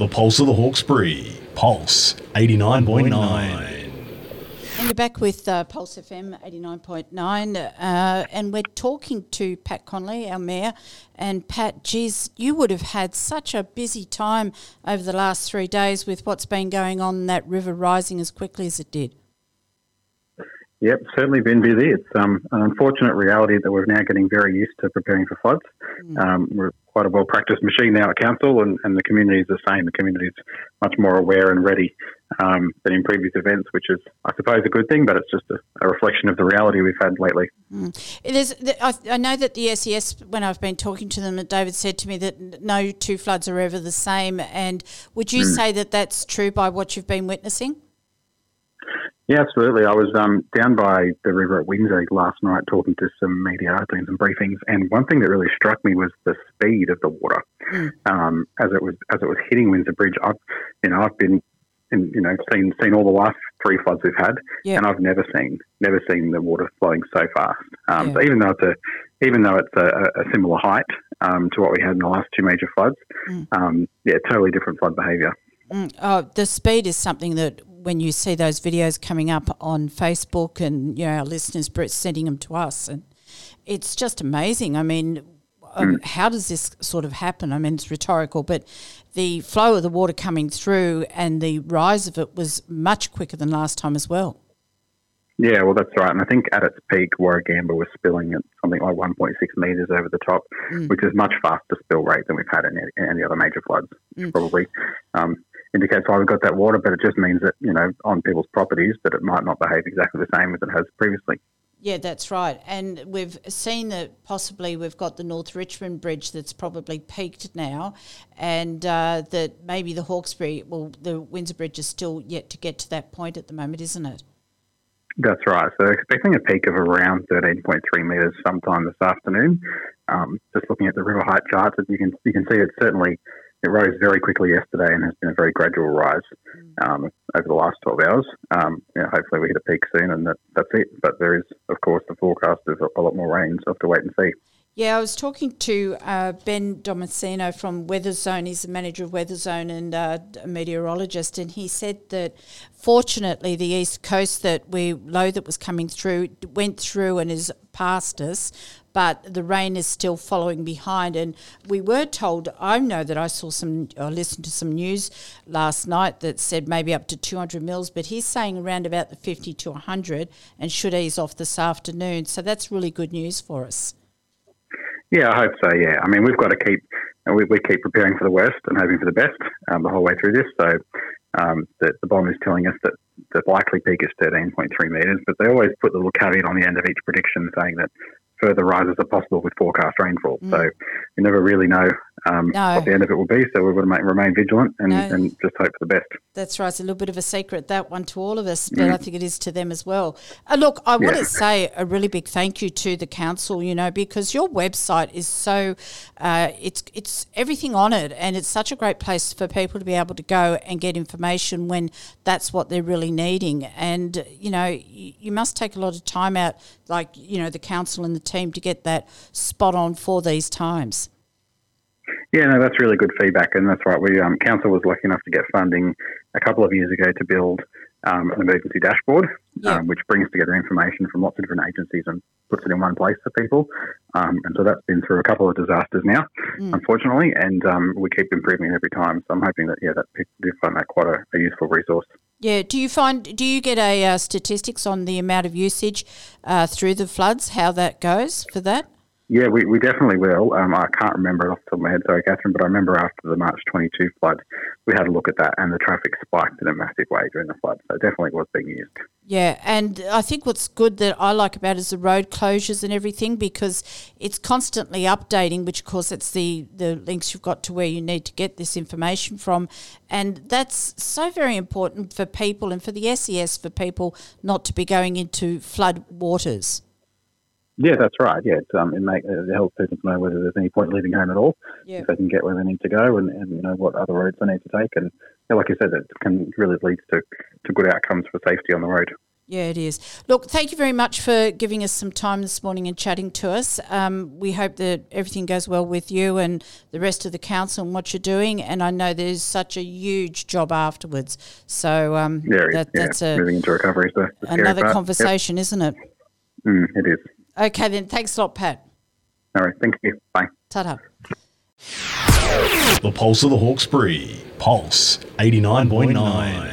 The pulse of the Hawkesbury. Pulse 89.9. And you're back with uh, Pulse FM 89.9, uh, and we're talking to Pat Connelly, our mayor. And Pat, geez, you would have had such a busy time over the last three days with what's been going on, that river rising as quickly as it did. Yep, certainly been busy. It's um, an unfortunate reality that we're now getting very used to preparing for floods. Mm. Um, we're quite a well practiced machine now at council, and, and the community is the same. The community is much more aware and ready um, than in previous events, which is, I suppose, a good thing, but it's just a, a reflection of the reality we've had lately. Mm. I, I know that the SES, when I've been talking to them, David said to me that no two floods are ever the same. And would you mm. say that that's true by what you've been witnessing? Yeah, absolutely. I was um, down by the river at Windsor last night talking to some media doing some briefings, and one thing that really struck me was the speed of the water mm. um, as it was as it was hitting Windsor Bridge. I've you know I've been in, you know seen seen all the last three floods we've had, yeah. and I've never seen never seen the water flowing so fast. Um, yeah. So even though it's a even though it's a, a similar height um, to what we had in the last two major floods, mm. yeah, totally different flood behaviour. Mm, oh, the speed is something that when you see those videos coming up on Facebook and you know our listeners Brits sending them to us, and it's just amazing. I mean, mm. how does this sort of happen? I mean, it's rhetorical, but the flow of the water coming through and the rise of it was much quicker than last time as well. Yeah, well, that's right. And I think at its peak, Warragamba was spilling at something like 1.6 metres over the top, mm. which is much faster spill rate than we've had in any other major floods. Mm. Probably um, indicates why we've got that water, but it just means that, you know, on people's properties, that it might not behave exactly the same as it has previously. Yeah, that's right. And we've seen that possibly we've got the North Richmond Bridge that's probably peaked now, and uh, that maybe the Hawkesbury, well, the Windsor Bridge is still yet to get to that point at the moment, isn't it? That's right. So expecting a peak of around 13.3 metres sometime this afternoon. Um, just looking at the river height charts, you can you can see it's certainly it rose very quickly yesterday and has been a very gradual rise um, over the last 12 hours. Um, you know, hopefully we hit a peak soon and that, that's it. But there is, of course, the forecast of a lot more rain, so we'll have to wait and see. Yeah, I was talking to uh, Ben Domensino from Weatherzone. He's the manager of Weatherzone and uh, a meteorologist, and he said that fortunately the east coast that we low that was coming through went through and is past us, but the rain is still following behind. And we were told, I know that I saw some, I listened to some news last night that said maybe up to 200 mils, but he's saying around about the 50 to 100 and should ease off this afternoon. So that's really good news for us. Yeah, I hope so. Yeah, I mean, we've got to keep we, we keep preparing for the worst and hoping for the best um, the whole way through this. So um, the, the BOM is telling us that the likely peak is 13.3 metres, but they always put the little caveat on the end of each prediction saying that further rises are possible with forecast rainfall. Mm. So you never really know um, no. what the end of it will be. So we've got to remain vigilant and, no. and, just hope for the best. That's right. It's a little bit of a secret, that one to all of us, but mm. I think it is to them as well. Uh, look, I yeah. want to say a really big thank you to the council, you know, because your website is so, uh, it's, it's everything on it and it's such a great place for people to be able to go and get information when that's what they're really needing. And, you know, you, you must take a lot of time out, like, you know, the council and the team to get that spot on for these times. Yeah, no, that's really good feedback, and that's right. We um, council was lucky enough to get funding a couple of years ago to build um, an emergency dashboard, yeah. um, which brings together information from lots of different agencies and puts it in one place for people. Um, and so that's been through a couple of disasters now, mm. unfortunately, and um, we keep improving it every time. So I'm hoping that yeah, that people do find that quite a, a useful resource. Yeah. Do you find? Do you get a uh, statistics on the amount of usage uh, through the floods? How that goes for that? Yeah, we, we definitely will. Um, I can't remember it off the top of my head, sorry, Catherine, but I remember after the March 22 flood, we had a look at that and the traffic spiked in a massive way during the flood. So it definitely was being used. Yeah, and I think what's good that I like about it is the road closures and everything because it's constantly updating, which of course it's the, the links you've got to where you need to get this information from. And that's so very important for people and for the SES for people not to be going into flood waters. Yeah, that's right. Yeah, um, it, make, it helps people to know whether there's any point leaving home at all, yeah. if they can get where they need to go, and, and you know what other roads they need to take. And yeah, like you said, it can really lead to, to good outcomes for safety on the road. Yeah, it is. Look, thank you very much for giving us some time this morning and chatting to us. Um, we hope that everything goes well with you and the rest of the council and what you're doing. And I know there's such a huge job afterwards. So um, Yeah, that, yeah. that's a, moving into recovery the, the scary another conversation, isn't it? Mm, it is. Okay, then. Thanks a lot, Pat. All right. Thank you. Bye. Ta-ta. The Pulse of the Hawkesbury. Pulse 89.9.